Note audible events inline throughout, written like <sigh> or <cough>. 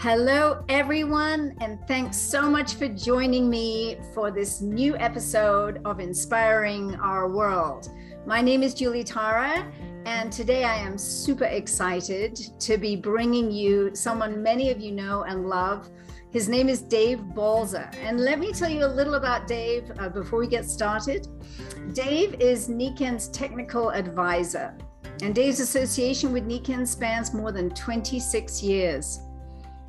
Hello, everyone, and thanks so much for joining me for this new episode of Inspiring Our World. My name is Julie Tara, and today I am super excited to be bringing you someone many of you know and love. His name is Dave Balzer. And let me tell you a little about Dave uh, before we get started. Dave is Nikken's technical advisor, and Dave's association with Nikken spans more than 26 years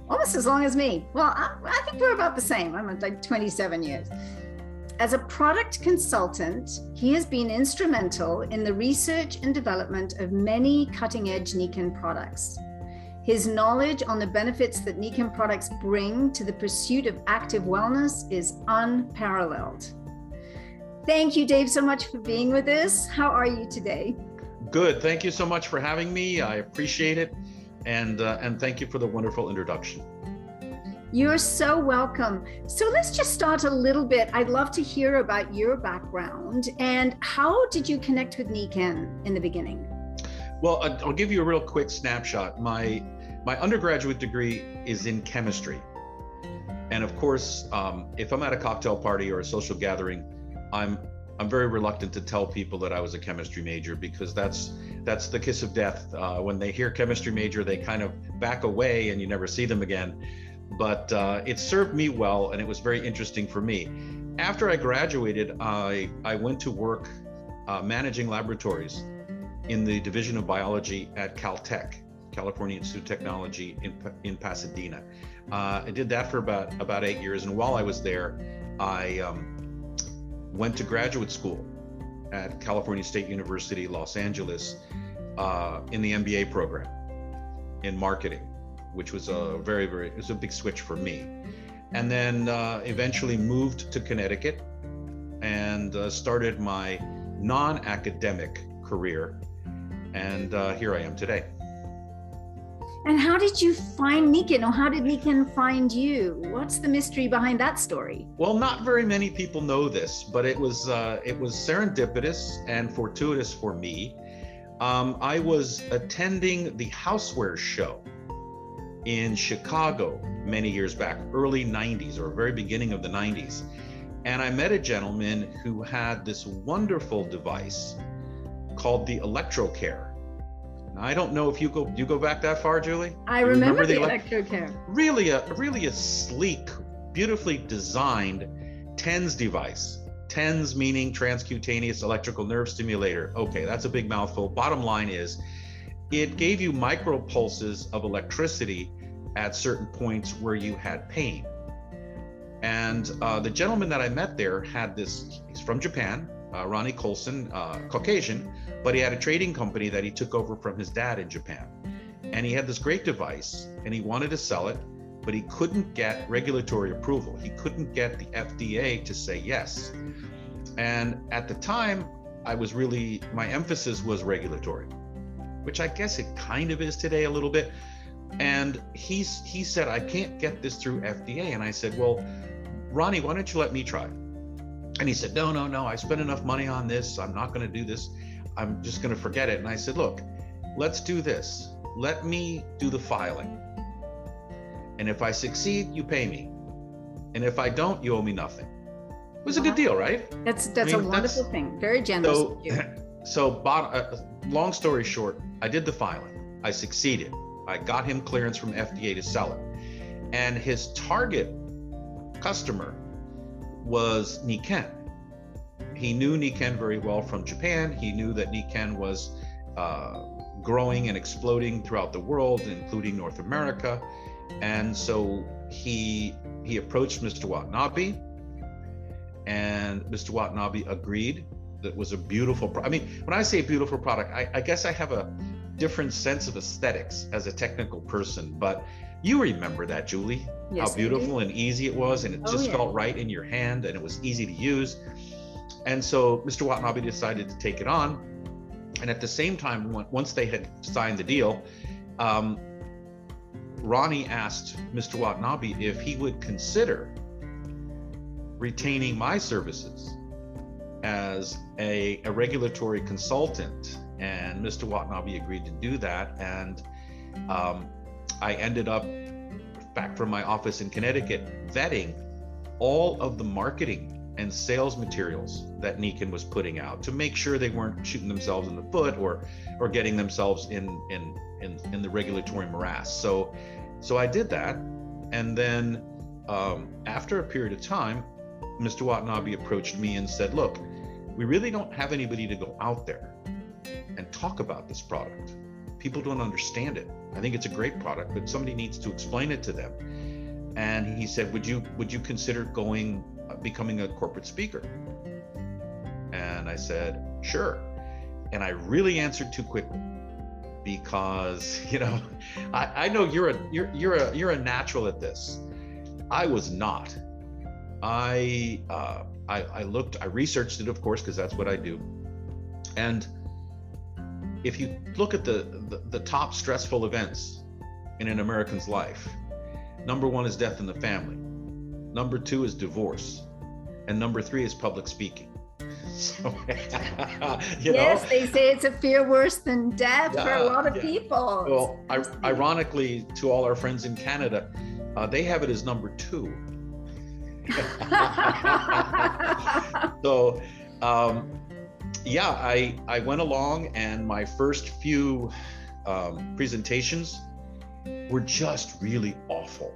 almost as long as me. Well, I, I, think we're about the same. I'm like 27 years. As a product consultant, he has been instrumental in the research and development of many cutting edge Nikken products. His knowledge on the benefits that Nikken products bring to the pursuit of active wellness is unparalleled. Thank you, Dave, so much for being with us. How are you today? Good. Thank you so much for having me. I appreciate it and uh, and thank you for the wonderful introduction. You're so welcome. So let's just start a little bit. I'd love to hear about your background and how did you connect with Nikken in the beginning? Well, I'll give you a real quick snapshot. My my undergraduate degree is in chemistry, and of course, um, if I'm at a cocktail party or a social gathering, I'm I'm very reluctant to tell people that I was a chemistry major because that's that's the kiss of death. Uh, when they hear chemistry major, they kind of back away and you never see them again. But uh, it served me well and it was very interesting for me. After I graduated, I, I went to work uh, managing laboratories in the Division of Biology at Caltech, California Institute of Technology in, in Pasadena. Uh, I did that for about, about eight years. And while I was there, I um, went to graduate school at California State University, Los Angeles, uh, in the MBA program in marketing, which was a very, very, it was a big switch for me. And then uh, eventually moved to Connecticut and uh, started my non academic career. And uh, here I am today. And how did you find Nikken, or how did Nikken find you? What's the mystery behind that story? Well, not very many people know this, but it was uh, it was serendipitous and fortuitous for me. Um, I was attending the Housewares show in Chicago many years back, early 90s or very beginning of the 90s. And I met a gentleman who had this wonderful device called the ElectroCare I don't know if you go you go back that far, Julie. I remember, remember, the, the ElectroCare. Really a really a sleek, beautifully designed TENS device. TENS meaning transcutaneous electrical nerve stimulator. Okay, that's a big mouthful. Bottom line is, it gave you micro pulses of electricity at certain points where you had pain. And uh, the gentleman that I met there had this. He's from Japan uh, Ronnie Colson, uh, Caucasian, but he had a trading company that he took over from his dad in Japan. And he had this great device and he wanted to sell it, but he couldn't get regulatory approval. He couldn't get the FDA to say yes. And at the time, I was really, my emphasis was regulatory, which I guess it kind of is today a little bit. And he's, he said, I can't get this through FDA. And I said, Well, Ronnie, why don't you let me try? And he said, No, no, no, I spent enough money on this. I'm not going to do this. I'm just going to forget it. And I said, Look, let's do this. Let me do the filing. And if I succeed, you pay me. And if I don't, you owe me nothing. It was a good deal, right? That's that's I mean, a wonderful that's, thing. Very generous. So, <clears throat> so uh, long story short, I did the filing. I succeeded. I got him clearance from FDA to sell it. And his target customer was Nikken. He knew Nikken very well from Japan. He knew that Nikken was uh, growing and exploding throughout the world, including North America. And so he he approached Mr. Watanabe, and Mr. Watanabe agreed. That was a beautiful. Pro- I mean, when I say beautiful product, I, I guess I have a different sense of aesthetics as a technical person, but you remember that, Julie, yes, how beautiful and easy it was, and it oh, just yeah. felt right in your hand, and it was easy to use. And so Mr. Watanabe decided to take it on. And at the same time, once they had signed the deal, um, Ronnie asked Mr. Watanabe if he would consider retaining my services as a, a regulatory consultant. And Mr. Watanabe agreed to do that. And um, I ended up back from my office in Connecticut vetting all of the marketing and sales materials that Nikken was putting out to make sure they weren't shooting themselves in the foot or or getting themselves in in in, in the regulatory morass. So so I did that, and then um, after a period of time, Mr. Watanabe approached me and said, "Look, we really don't have anybody to go out there and talk about this product. People don't understand it. I think it's a great product, but somebody needs to explain it to them." And he said, "Would you would you consider going becoming a corporate speaker? And I said, sure. And I really answered too quickly because, <laughs> you know, I, I know you're a you're you're a you're a natural at this. I was not. I uh, I, I looked, I researched it, of course, because that's what I do. And if you look at the, the, the top stressful events in an American's life, number one is death in the family. Number two is divorce and number three is public speaking. So, <laughs> yes, know? they say it's a fear worse than death yeah, for a lot of yeah. people. Well, I, ironically, to all our friends in Canada, uh, they have it as number two. <laughs> so, um, yeah, I I went along, and my first few um, presentations were just really awful.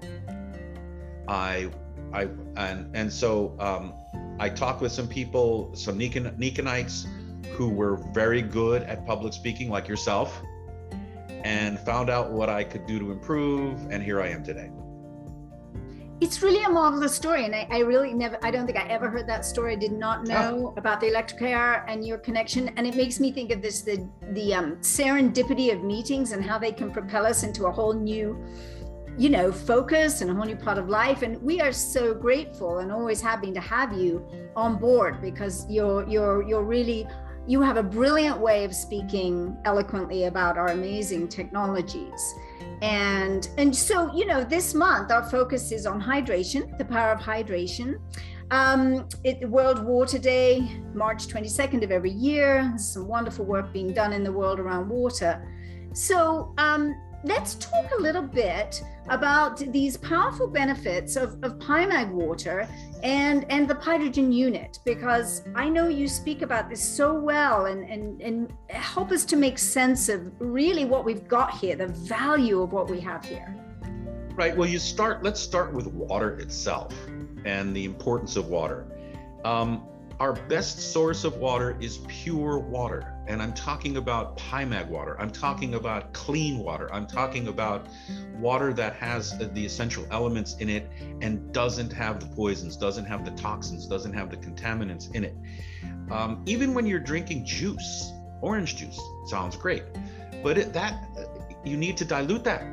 I I and and so um, I talked with some people, some Nikken, Nikkenites who were very good at public speaking, like yourself, and found out what I could do to improve. And here I am today. It's really a marvelous story. And I, I really never, I don't think I ever heard that story. I did not know oh. about the ElectroCare and your connection. And it makes me think of this the, the um, serendipity of meetings and how they can propel us into a whole new you know, focus and a whole new part of life. And we are so grateful and always happy to have you on board because you're you're you're really you have a brilliant way of speaking eloquently about our amazing technologies. And and so, you know, this month our focus is on hydration, the power of hydration. Um, it, World Water Day, March 22nd of every year. Some wonderful work being done in the world around water. So um, let's talk a little bit about these powerful benefits of, of PiMag water and, and the hydrogen unit, because I know you speak about this so well and, and, and help us to make sense of really what we've got here, the value of what we have here. Right. Well, you start, let's start with water itself and the importance of water. Um, our best source of water is pure water. And I'm talking about PiMag water. I'm talking about clean water. I'm talking about water that has the essential elements in it and doesn't have the poisons, doesn't have the toxins, doesn't have the contaminants in it. Um, even when you're drinking juice, orange juice sounds great, but it, that you need to dilute that.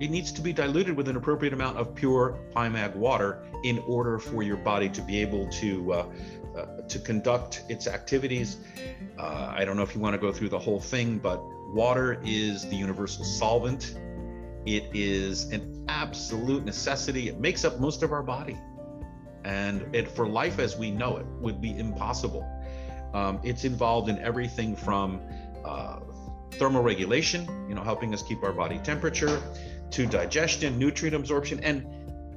It needs to be diluted with an appropriate amount of pure PiMag water in order for your body to be able to uh, to conduct its activities. Uh, I don't know if you want to go through the whole thing, but water is the universal solvent. It is an absolute necessity. It makes up most of our body. And it, for life as we know it would be impossible. Um, it's involved in everything from uh, thermal regulation, you know, helping us keep our body temperature, to digestion, nutrient absorption, and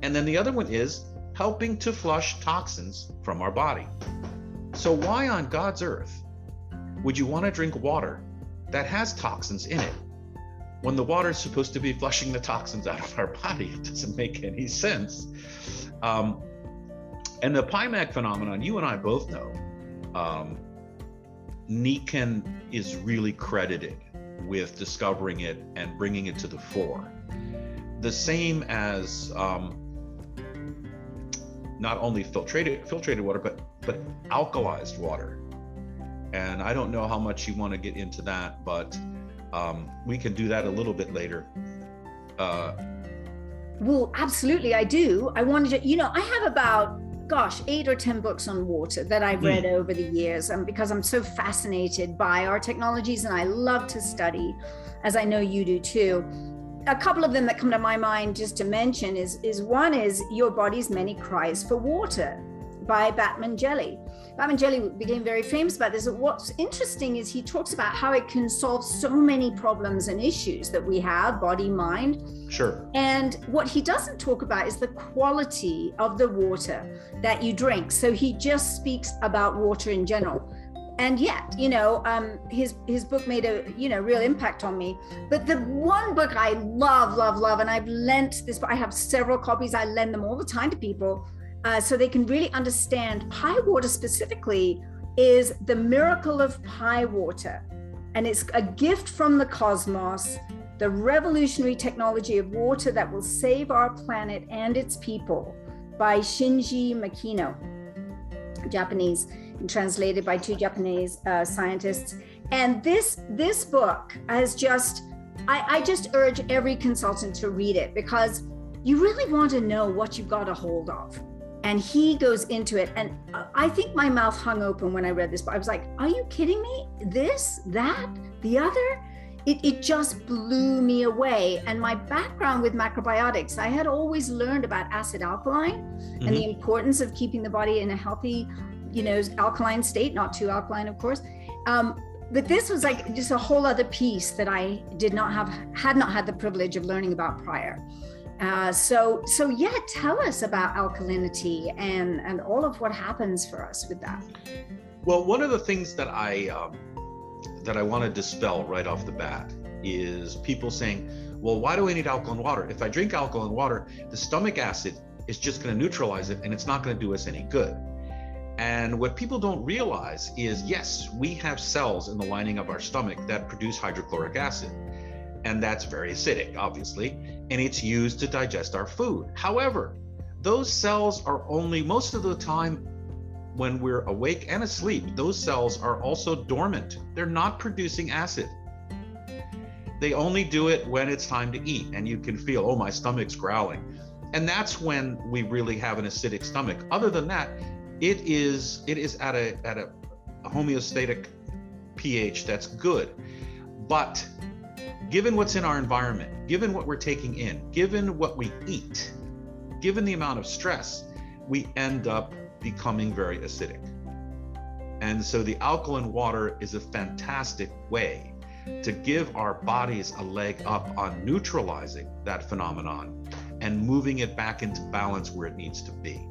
and then the other one is helping to flush toxins from our body. So, why on God's earth would you want to drink water that has toxins in it when the water is supposed to be flushing the toxins out of our body? It doesn't make any sense. Um, and the PiMag phenomenon, you and I both know, um, Nikken is really credited with discovering it and bringing it to the fore. The same as um, not only filtrated filtrated water, but but alkalized water. And I don't know how much you want to get into that, but um, we can do that a little bit later. Uh, well, absolutely, I do. I wanted to, you know, I have about gosh, eight or 10 books on water that I've read mm. over the years um, because I'm so fascinated by our technologies and I love to study, as I know you do too a couple of them that come to my mind just to mention is is one is your body's many cries for water by Batmanghelidj. Batman Jelly became very famous about this. What's interesting is he talks about how it can solve so many problems and issues that we have, body, mind. Sure. And what he doesn't talk about is the quality of the water that you drink. So he just speaks about water in general. And yet, you know, um, his his book made a you know real impact on me. But the one book I love, love, love, and I've lent this. I have several copies. I lend them all the time to people, uh, so they can really understand Pi water specifically. Is the miracle of Pi water, and it's a gift from the cosmos the revolutionary technology of water that will save our planet and its people by Shinji Makino, Japanese, translated by two Japanese uh, scientists. And this this book has just, I, I just urge every consultant to read it because you really want to know what you've got a hold of. And he goes into it. And I think my mouth hung open when I read this, but I was like, are you kidding me? This, that, the other? it, it just blew me away. And my background with macrobiotics, I had always learned about acid alkaline mm-hmm. and the mm-hmm. importance of keeping the body in a healthy, you know, alkaline state, not too alkaline, of course. Um, but this was like just a whole other piece that I did not have, had not had the privilege of learning about prior. Uh, so, so yeah, tell us about alkalinity and and all of what happens for us with that. Well, one of the things that I um, that I want to dispel right off the bat is people saying, well, why do I need alkaline water? If I drink alkaline water, the stomach acid is just going to neutralize it and it's not going to do us any good. And what people don't realize is yes, we have cells in the lining of our stomach that produce hydrochloric acid. And that's very acidic, obviously, and it's used to digest our food. However, those cells are only most of the time when we're awake and asleep, those cells are also dormant. They're not producing acid. They only do it when it's time to eat, and you can feel, oh, my stomach's growling. And that's when we really have an acidic stomach. Other than that, it is it is at a at a, homeostatic pH that's good. But given what's in our environment, given what we're taking in, given what we eat, given the amount of stress, we end up becoming very acidic. And so the alkaline water is a fantastic way to give our bodies a leg up on neutralizing that phenomenon and moving it back into balance where it needs to be.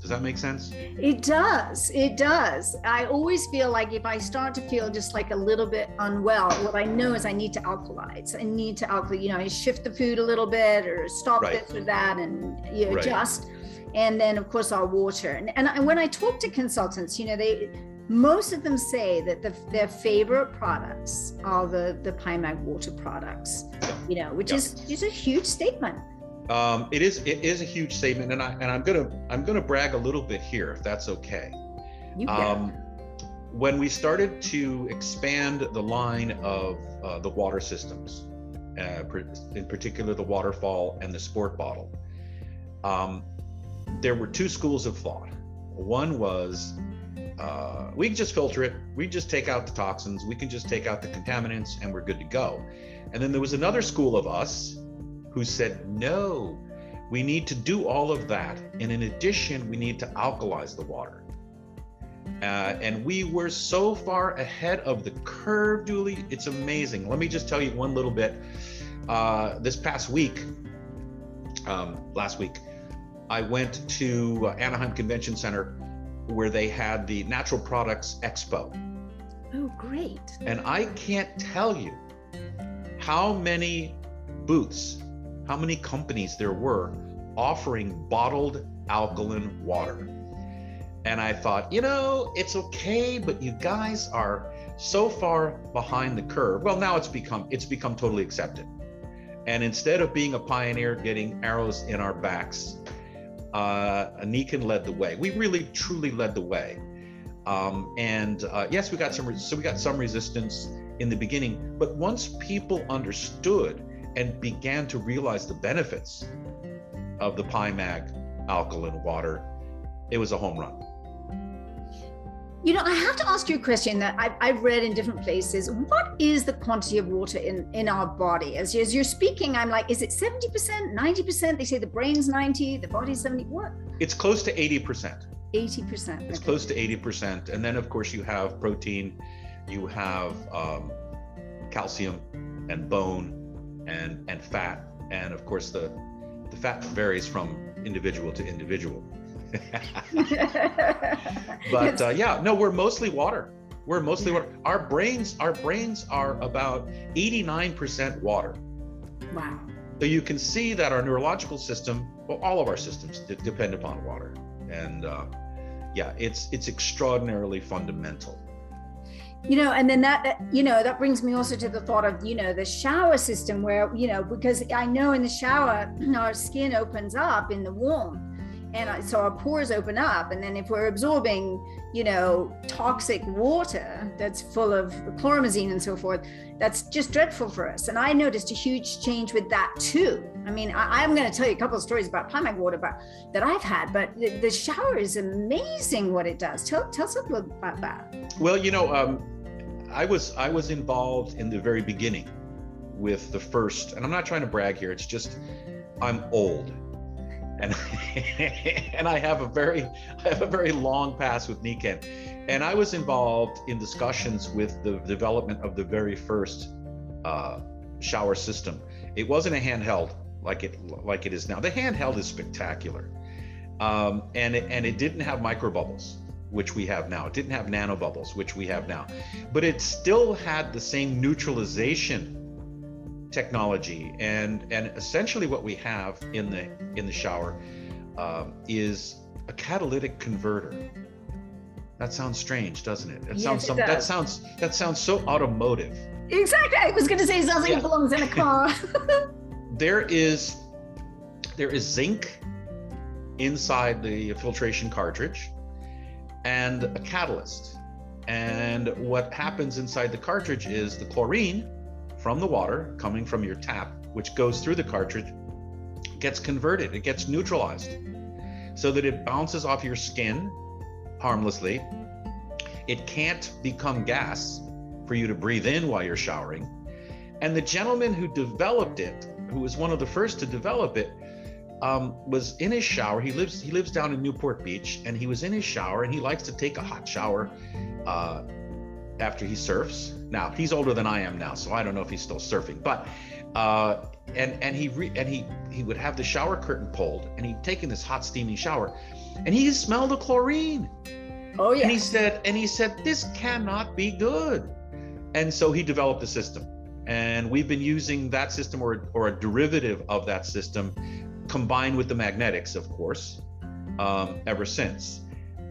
Does that make sense? It does. It does. I always feel like if I start to feel just like a little bit unwell, what I know is I need to alkalize. I need to alkalize, you know, I shift the food a little bit or stop right. this or that and you know, right. adjust and then of course our water and, and when i talk to consultants you know they most of them say that the, their favorite products are the the PiMag water products you know which is is a huge statement um, it is it is a huge statement and i and i'm gonna i'm gonna brag a little bit here if that's okay you um, when we started to expand the line of uh, the water systems uh, in particular the waterfall and the sport bottle um, there were two schools of thought. One was uh, we can just filter it, we just take out the toxins, we can just take out the contaminants, and we're good to go. And then there was another school of us who said, no, we need to do all of that. And in addition, we need to alkalize the water. Uh, and we were so far ahead of the curve, Julie. It's amazing. Let me just tell you one little bit. Uh, this past week, um, last week, I went to Anaheim Convention Center where they had the Natural Products Expo. Oh, great. And I can't tell you how many booths, how many companies there were offering bottled alkaline water. And I thought, you know, it's okay, but you guys are so far behind the curve. Well, now it's become it's become totally accepted. And instead of being a pioneer getting arrows in our backs, uh, Nikken led the way. We really truly led the way. Um, and uh, yes, we got some so we got some resistance in the beginning, but once people understood and began to realize the benefits of the PiMag alkaline water, it was a home run. You know, I have to ask you a question that I've, I've, read in different places. What is the quantity of water in, in our body? As, as you're speaking, I'm like, is it 70%, 90%? They say the brain's 90, the body's 70. What? It's close to 80%. 80%. It's okay. close to 80%. And then, of course, you have protein, you have um, calcium and bone and, and fat and of course the the fat varies from individual to individual. <laughs> but uh, yeah, no, we're mostly water. We're mostly water. Our brains, our brains are about 89% water. Wow. So you can see that our neurological system, well, all of our systems d- depend upon water, and uh, yeah, it's it's extraordinarily fundamental. You know, and then that you know that brings me also to the thought of you know the shower system where you know because I know in the shower <clears throat> our skin opens up in the womb and so our pores open up. And then if we're absorbing you know toxic water that's full of chloromazine and so forth that's just dreadful for us. And i noticed a huge change with that too. I mean I, am going to tell you a couple of stories about PiMag water but, that i've had but the, the, shower is amazing what it does. Tell, tell us a little about that. Well you know um, i was i was involved in the very beginning with the first and i'm not trying to brag here it's just i'm old and <laughs> and I have a very I have a very long past with Nikken, and I was involved in discussions with the development of the very first uh, shower system. It wasn't a handheld like it like it is now. The handheld is spectacular, um, and it, and it didn't have micro bubbles, which we have now. It didn't have nano bubbles, which we have now, but it still had the same neutralization technology and and essentially what we have in the in the shower um, is a catalytic converter that sounds strange doesn't it that yes, sounds it some, does. that sounds that sounds so automotive exactly i was going to say it sounds like yeah. it belongs in a car <laughs> there is there is zinc inside the filtration cartridge and a catalyst and what happens inside the cartridge is the chlorine from the water coming from your tap, which goes through the cartridge, gets converted, it gets neutralized so that it bounces off your skin harmlessly. It can't become gas for you to breathe in while you're showering. And the gentleman who developed it, who was one of the first to develop it, um, was in his shower. He lives he lives down in Newport Beach, and he was in his shower, and he likes to take a hot shower uh, after he surfs. Now he's older than I am now, so I don't know if he's still surfing. But uh, and and he re- and he he would have the shower curtain pulled, and he'd taken this hot steaming shower, and he smelled the chlorine. Oh yeah. And he said, and he said, this cannot be good. And so he developed a system, and we've been using that system or or a derivative of that system, combined with the magnetics, of course, um, ever since.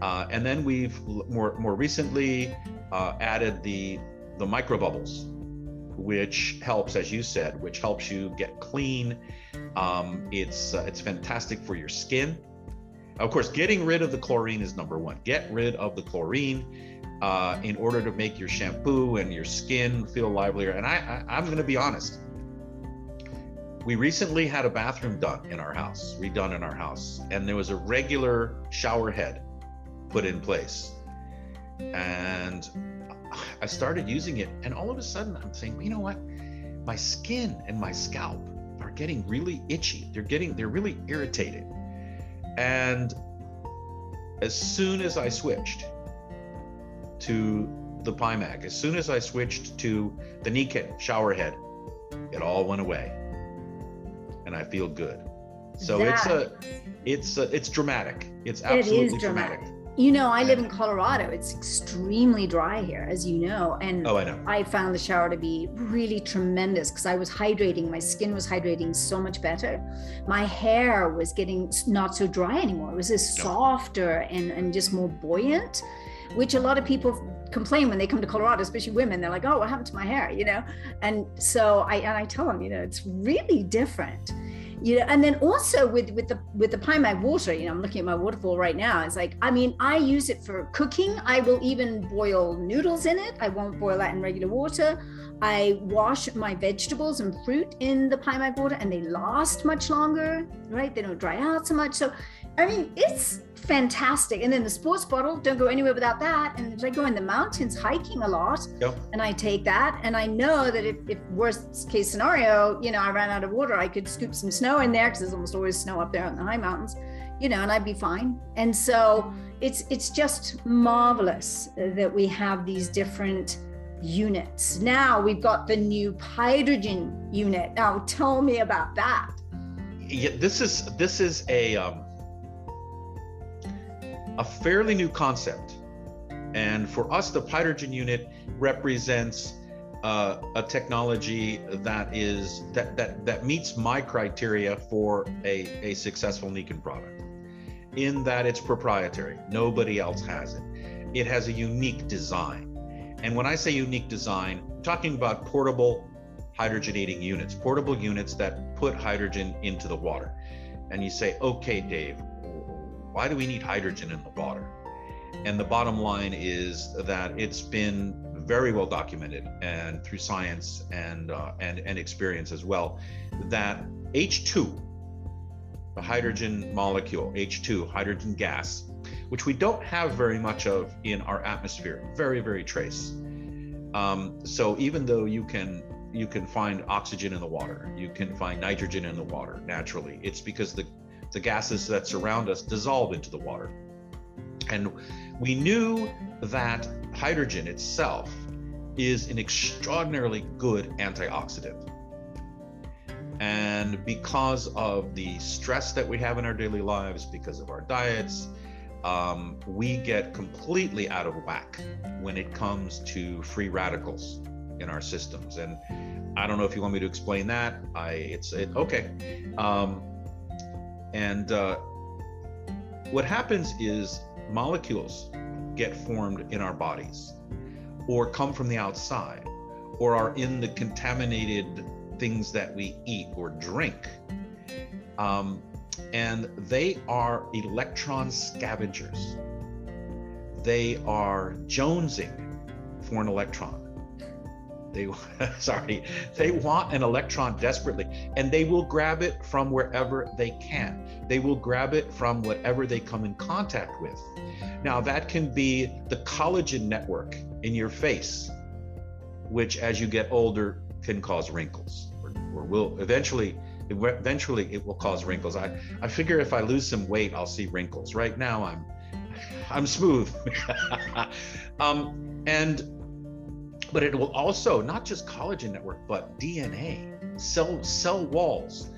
Uh, and then we've more more recently uh, added the the micro bubbles, which helps, as you said, which helps you get clean. Um, it's uh, it's fantastic for your skin. Of course, getting rid of the chlorine is number one. Get rid of the chlorine uh, in order to make your shampoo and your skin feel livelier. And I, I I'm going to be honest. We recently had a bathroom done in our house, redone in our house, and there was a regular shower head put in place. And I started using it, and all of a sudden I'm saying, you know what? My skin and my scalp are getting really itchy. They're getting, they're really irritated. And as soon as I switched to the PiMag, as soon as I switched to the Nikken shower head, it all went away, and I feel good. So that, it's a, it's a, it's dramatic. It's absolutely dramatic. dramatic. You know, I live in Colorado. It's extremely dry here, as you know. And oh, I know. I found the shower to be really tremendous because I was hydrating. My skin was hydrating so much better. My hair was getting not so dry anymore. It was just no. softer and, and just more buoyant, which a lot of people complain when they come to Colorado, especially women. They're like, "Oh, what happened to my hair?" You know. And so I and I tell them, you know, it's really different. You know and then also with with the with the PiMag water you know i'm looking at my waterfall right now. It's like i mean i use it for cooking. I will even boil noodles in it. I won't boil that in regular water. I wash my vegetables and fruit in the PiMag water and they last much longer right? They don't dry out so much. So I mean, it's fantastic. And then the sports bottle, don't go anywhere without that. And if I go in the mountains hiking a lot, yep. and I take that, and I know that if, if, worst case scenario, you know, I ran out of water, I could scoop some snow in there because there's almost always snow up there in the high mountains, you know, and I'd be fine. And so it's it's just marvelous that we have these different units. Now we've got the new hydrogen unit. Now tell me about that. Yeah, this is this is a um, a fairly new concept, and for us, the hydrogen unit represents uh, a technology that is that that that meets my criteria for a a successful Nikken product, in that it's proprietary. Nobody else has it. It has a unique design and when I say unique design, I'm talking about portable hydrogenating units, portable units that put hydrogen into the water. And you say, okay, Dave, why do we need hydrogen in the water? And the bottom line is that it's been very well documented and through science and uh, and and experience as well that H2, the hydrogen molecule, H2, hydrogen gas, which we don't have very much of in our atmosphere, very, very trace. Um, so even though you can you can find oxygen in the water, you can find nitrogen in the water naturally. It's because the the gases that surround us dissolve into the water. And we knew that hydrogen itself is an extraordinarily good antioxidant. And because of the stress that we have in our daily lives, because of our diets, um, we get completely out of whack when it comes to free radicals in our systems. And I don't know if you want me to explain that. I it's it, okay. Um, and uh, what happens is molecules get formed in our bodies, or come from the outside, or are in the contaminated things that we eat or drink. Um, and they are electron scavengers. They are jonesing for an electron. They <laughs> sorry, they want an electron desperately, and they will grab it from wherever they can. They will grab it from whatever they come in contact with. Now that can be the collagen network in your face, which as you get older can cause wrinkles or, or will eventually eventually it will cause wrinkles. I, I figure if I lose some weight, I'll see wrinkles. Right now, I'm <laughs> I'm smooth. <laughs> um, and but it will also not just collagen network, but DNA, cell cell walls.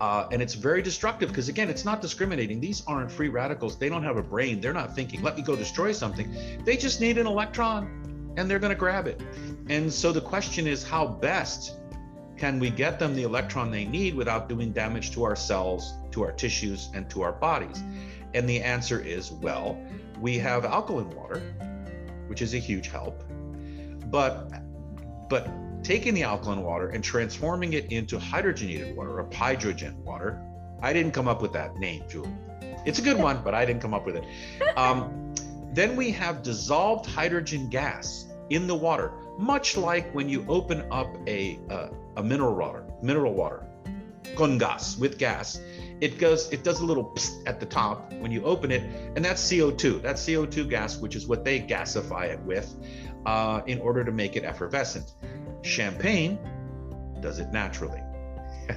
Uh, and it's very destructive because again it's not discriminating these aren't free radicals they don't have a brain they're not thinking let me go destroy something they just need an electron and they're going to grab it and so the question is how best can we get them the electron they need without doing damage to our cells, to our tissues, and to our bodies? And the answer is well, we have alkaline water, which is a huge help. But but taking the alkaline water and transforming it into hydrogenated water, or hydrogen water, I didn't come up with that name, Julie. It's a good one, but I didn't come up with it. Um, then we have dissolved hydrogen gas in the water, much like when you open up a, a mineral water, mineral water, con gas with gas. It goes, it does a little at the top when you open it, and that's CO2. That's CO2 gas, which is what they gasify it with, uh, in order to make it effervescent. Champagne does it naturally.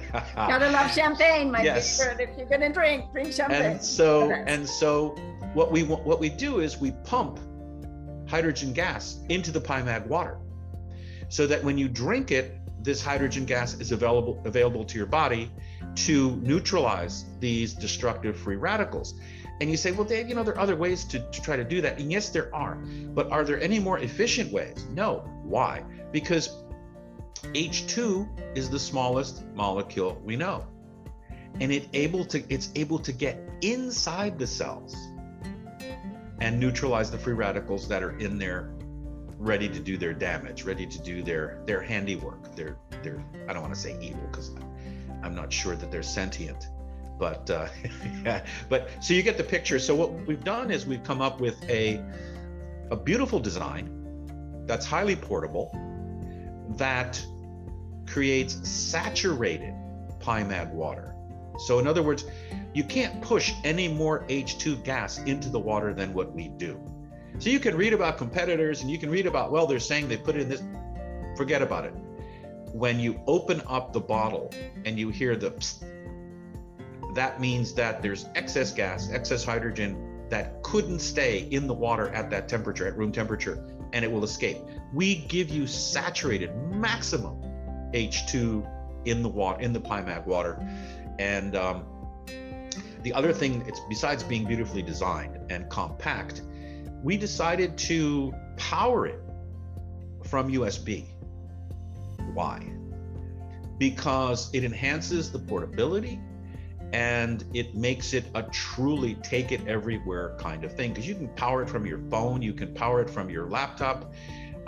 <laughs> Gotta love champagne, my yes. favorite. If you're gonna drink, drink champagne. And so, and so, what we what we do is we pump hydrogen gas into the PiMag water, so that when you drink it, this hydrogen gas is available available to your body to neutralize these destructive free radicals. And you say, well, Dave, you know, there are other ways to, to try to do that. And yes, there are. But are there any more efficient ways? No. Why? Because H2 is the smallest molecule we know. And it able to it's able to get inside the cells and neutralize the free radicals that are in there ready to do their damage, ready to do their their handiwork. Their their I don't want to say evil because I'm not sure that they're sentient, but uh, <laughs> yeah. But so you get the picture. So what we've done is we've come up with a a beautiful design that's highly portable that creates saturated PiMag water. So in other words, you can't push any more H2 gas into the water than what we do. So you can read about competitors and you can read about, well, they're saying they put it in this. Forget about it. When you open up the bottle and you hear the that means that there's excess gas, excess hydrogen that couldn't stay in the water at that temperature, at room temperature, and it will escape. We give you saturated maximum H2 in the water, in the PiMag water. And um, the other thing, it's besides being beautifully designed and compact, we decided to power it from USB. Why? Because it enhances the portability and it makes it a truly take it everywhere kind of thing. Because you can power it from your phone, you can power it from your laptop,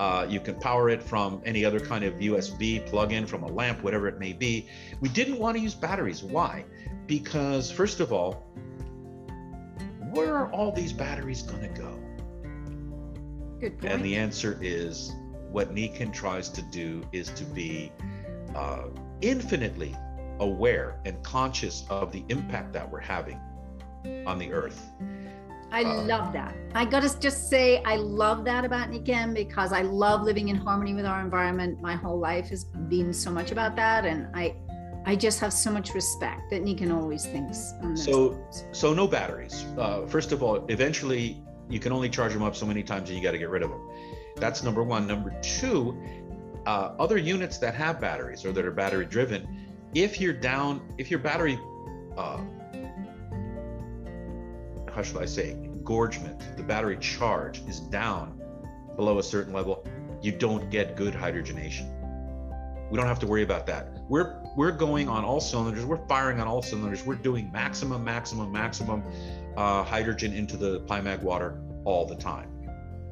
uh, you can power it from any other kind of USB plug in from a lamp, whatever it may be. We didn't want to use batteries. Why? Because, first of all, where are all these batteries going to go? Good point. And the answer is what Nikken tries to do is to be uh, infinitely aware and conscious of the impact that we're having on the earth. I uh, love that. I got to just say, I love that about Nikken because I love living in harmony with our environment. My whole life has been so much about that, and I, I just have so much respect that Nikken always thinks. so, things. so no batteries. Uh, first of all, eventually you can only charge them up so many times, and you got to get rid of them. That's number one. Number two, uh, other units that have batteries or that are battery driven, if you're down, if your battery uh, how should I say, engorgement, the battery charge is down below a certain level, you don't get good hydrogenation. We don't have to worry about that. We're we're going on all cylinders. We're firing on all cylinders. We're doing maximum, maximum, maximum uh, hydrogen into the PiMag water all the time,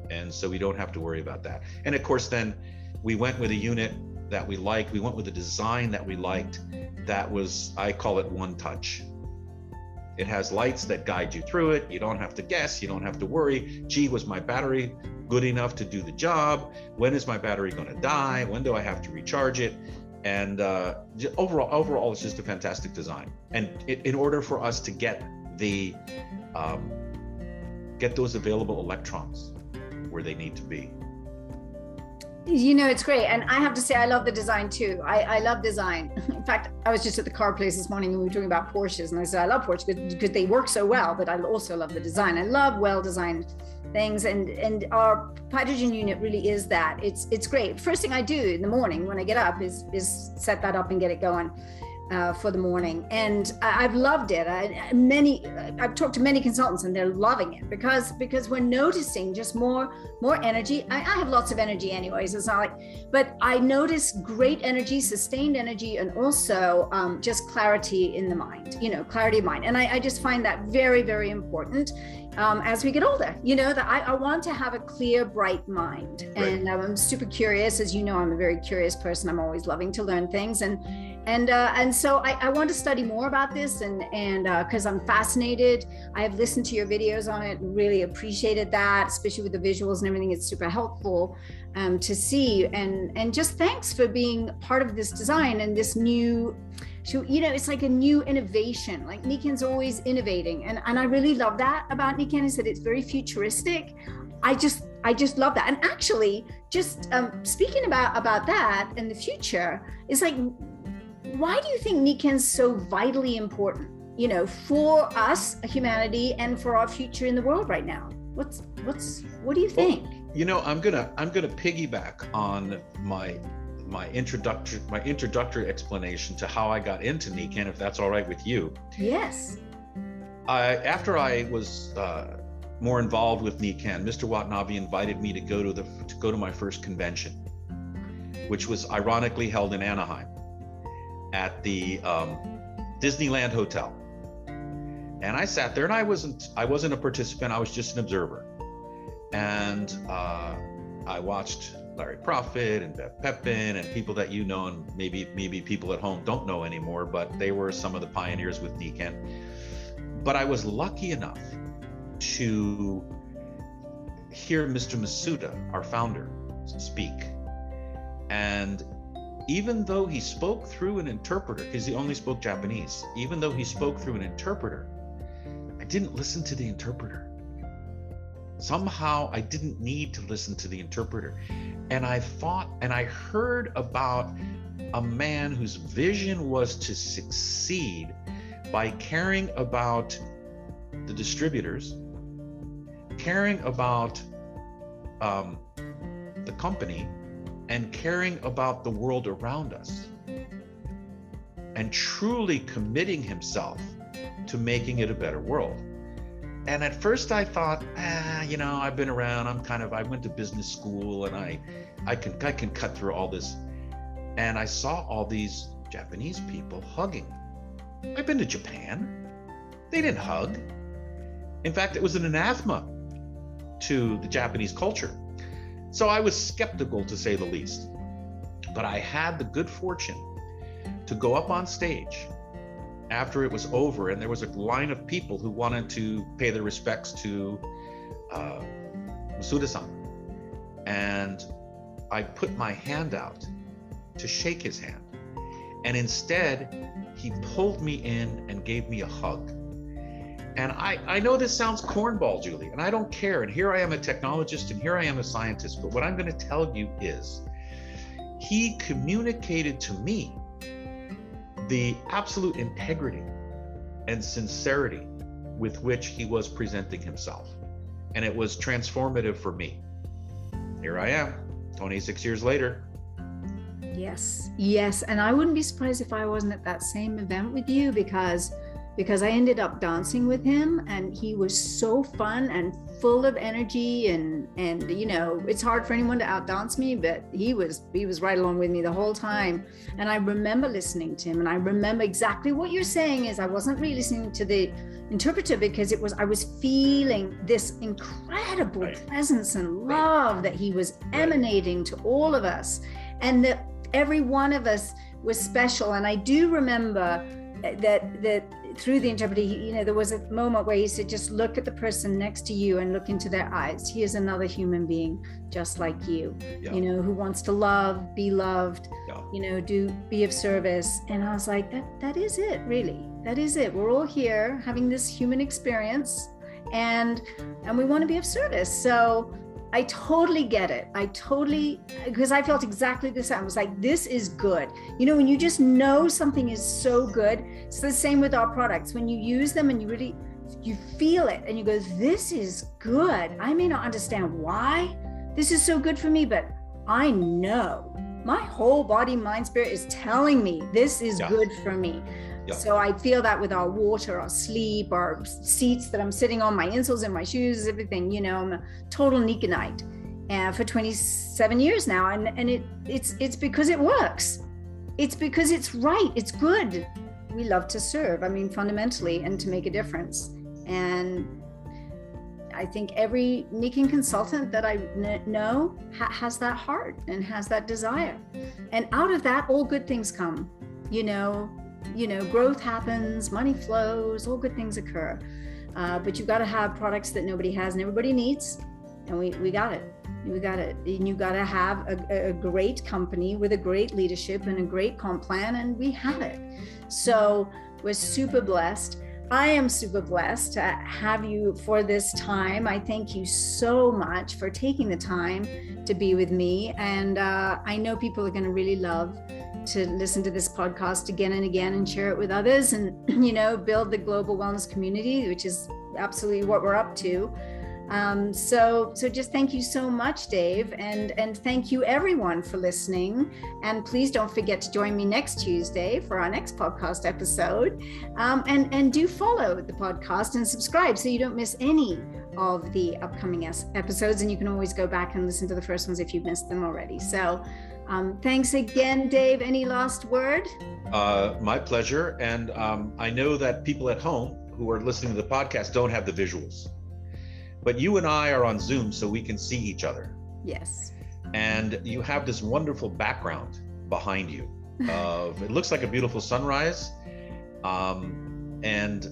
and so we don't have to worry about that. And of course, then we went with a unit that we liked. We went with a design that we liked. That was I call it one touch. It has lights that guide you through it. You don't have to guess. You don't have to worry. Gee, was my battery good enough to do the job? When is my battery going to die? When do I have to recharge it? And uh, overall, overall, it's just a fantastic design. And it, in order for us to get the um, get those available electrons where they need to be, you know, it's great. And I have to say, I love the design too. I, I love design. <laughs> In fact, I was just at the car place this morning and we were talking about Porsches. And I said, I love Porsches because, they work so well, but I also love the design. I love well designed things. And, and our hydrogen unit really is that. It's, it's great. First thing I do in the morning when I get up is, is set that up and get it going uh, for the morning, and I, have loved it. I, many, I've talked to many consultants, and they're loving it because because we're noticing just more more energy. I, I have lots of energy, anyways. It's not like, but I notice great energy, sustained energy, and also um, just clarity in the mind. You know, clarity of mind, and I, I just find that very very important um, as we get older. You know, that I, I, want to have a clear, bright mind. Right. And um, I'm super curious. As you know, I'm a very curious person. I'm always loving to learn things. And and uh, and so I, I, want to study more about this and and because uh, I'm fascinated. I have listened to your videos on it really appreciated that, especially with the visuals and everything. It's super helpful um, to see. And and just thanks for being part of this design and this new so you know it's like a new innovation like Nikken's always innovating and and I really love that about Nikken is that it's very futuristic I just I just love that and actually just um, speaking about about that in the future is like why do you think Nikken's so vitally important you know for us humanity and for our future in the world right now what's what's what do you think well, you know I'm gonna I'm gonna piggyback on my my introductory my introductory explanation to how I got into Nikken, if that's all right with you. Yes. I, after I was uh, more involved with Nikken, Mr. Watanabe invited me to go to the to go to my first convention, which was ironically held in Anaheim at the um, Disneyland Hotel. And I sat there, and I wasn't I wasn't a participant. I was just an observer, and uh, I watched Larry Prophet and Bev Pepin and people that you know and maybe maybe people at home don't know anymore, but they were some of the pioneers with Nikken. But I was lucky enough to hear Mr. Masuda, our founder, speak. And even though he spoke through an interpreter, because he only spoke Japanese, even though he spoke through an interpreter, I didn't listen to the interpreter. Somehow I didn't need to listen to the interpreter. And I thought, and I heard about a man whose vision was to succeed by caring about the distributors, caring about um, the company and caring about the world around us and truly committing himself to making it a better world. And at first I thought, ah, you know, I've been around. I'm kind of I went to business school and I I can I can cut through all this. And I saw all these Japanese people hugging. I've been to Japan. They didn't hug. In fact, it was an anathema to the Japanese culture. So I was skeptical to say the least. But I had the good fortune to go up on stage after it was over, and there was a line of people who wanted to pay their respects to uh, Masuda-san. And I put my hand out to shake his hand. And instead, he pulled me in and gave me a hug. And I, I know this sounds cornball, Julie, and I don't care. And here I am a technologist and here I am a scientist. But what I'm going to tell you is he communicated to me the absolute integrity and sincerity with which he was presenting himself. And it was transformative for me. Here I am, 26 years later. Yes, yes. And I wouldn't be surprised if I wasn't at that same event with you because because I ended up dancing with him and he was so fun and full of energy and and you know it's hard for anyone to outdance me but he was he was right along with me the whole time and I remember listening to him and I remember exactly what you're saying is I wasn't really listening to the interpreter because it was I was feeling this incredible right. presence and love right. that he was emanating to all of us and that every one of us was special and I do remember that that through the interpreter, you know, there was a moment where he said, just look at the person next to you and look into their eyes. He is another human being just like you, yeah. you know, who wants to love, be loved, yeah. you know, do be of service. And I was like, that that is it, really. That is it. We're all here having this human experience and and we want to be of service. So I totally get it. I totally, because I felt exactly the same. I was like, this is good. You know, when you just know something is so good, it's the same with our products. When you use them and you really, you feel it and you go, this is good. I may not understand why this is so good for me, but I know my whole body, mind, spirit is telling me this is yeah. good for me. So I feel that with our water, our sleep, our seats that I'm sitting on, my insoles and my shoes, everything. You know, I'm a total Nikkenite uh, for 27 years now, and and it it's it's because it works. It's because it's right. It's good. We love to serve. I mean, fundamentally, and to make a difference. And I think every Nikken consultant that I know ha- has that heart and has that desire. And out of that, all good things come. You know, you know, growth happens, money flows, all good things occur. Uh, but you've got to have products that nobody has and everybody needs. And we, we got it. We got it. And you got to have a, a great company with a great leadership and a great comp plan. And we have it. So we're super blessed. I am super blessed to have you for this time. I thank you so much for taking the time to be with me. And uh, I know people are going to really love to listen to this podcast again and again and share it with others and, <clears throat> you know, build the global wellness community, which is absolutely what we're up to. Um, so, so just thank you so much, Dave, and and thank you everyone for listening. And please don't forget to join me next Tuesday for our next podcast episode. Um, and and do follow the podcast and subscribe so you don't miss any of the upcoming episodes. And you can always go back and listen to the first ones if you've missed them already. So. Um, thanks again, Dave. Any last word? Uh, my pleasure. And um, I know that people at home who are listening to the podcast don't have the visuals, but you and I are on Zoom so we can see each other. Yes. And you have this wonderful background behind you. Of it looks like a beautiful sunrise, um, and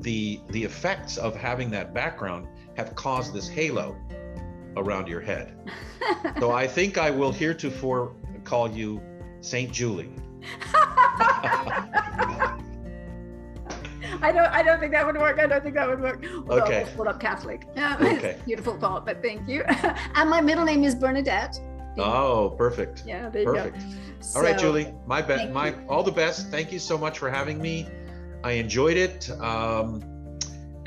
the the effects of having that background have caused this halo around your head. <laughs> so I think I will heretofore call you Saint Julie. <laughs> I don't. I don't think that would work. I don't think that would work. Well, okay. Hold up, Catholic. <laughs> Yeah, okay. Beautiful thought, but thank you. <laughs> and my middle name is Bernadette. Oh, perfect. Yeah, there perfect. you go. All right, Julie. My best. My you. all the best. Thank you so much for having me. I enjoyed it, um,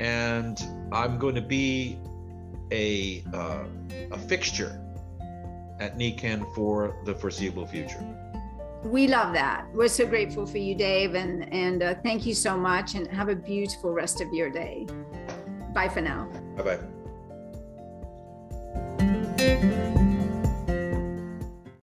and I'm going to be a uh, a fixture at Nikken for the foreseeable future we love that. We're so grateful for you, Dave, and and uh, thank you so much. And have a beautiful rest of your day. Bye for now. Bye bye.